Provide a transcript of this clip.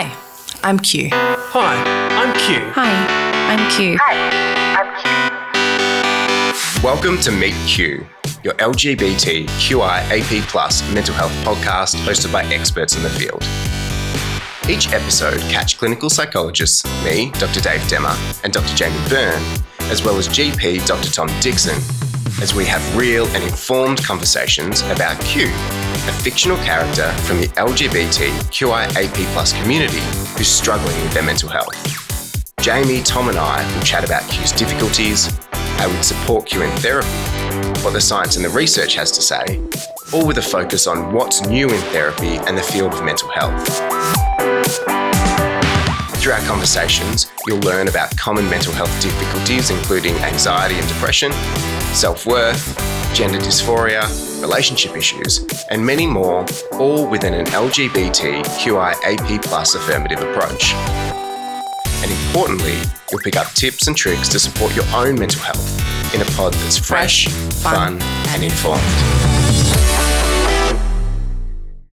Hi, I'm Q. Hi, I'm Q. Hi, I'm Q. Hi, I'm Q. Welcome to Meet Q, your LGBTQI AP mental health podcast hosted by experts in the field. Each episode, catch clinical psychologists, me, Dr. Dave Demmer, and Dr. Jamie Byrne, as well as GP Dr. Tom Dickson, as we have real and informed conversations about Q, a fictional character from the LGBTQIAP community who's struggling with their mental health. Jamie, Tom, and I will chat about Q's difficulties, how we'd support Q in therapy, what the science and the research has to say, all with a focus on what's new in therapy and the field of mental health. Through our conversations, you'll learn about common mental health difficulties, including anxiety and depression, self worth, gender dysphoria, relationship issues, and many more, all within an LGBTQIAP affirmative approach. And importantly, you'll pick up tips and tricks to support your own mental health in a pod that's fresh, fun, and informed.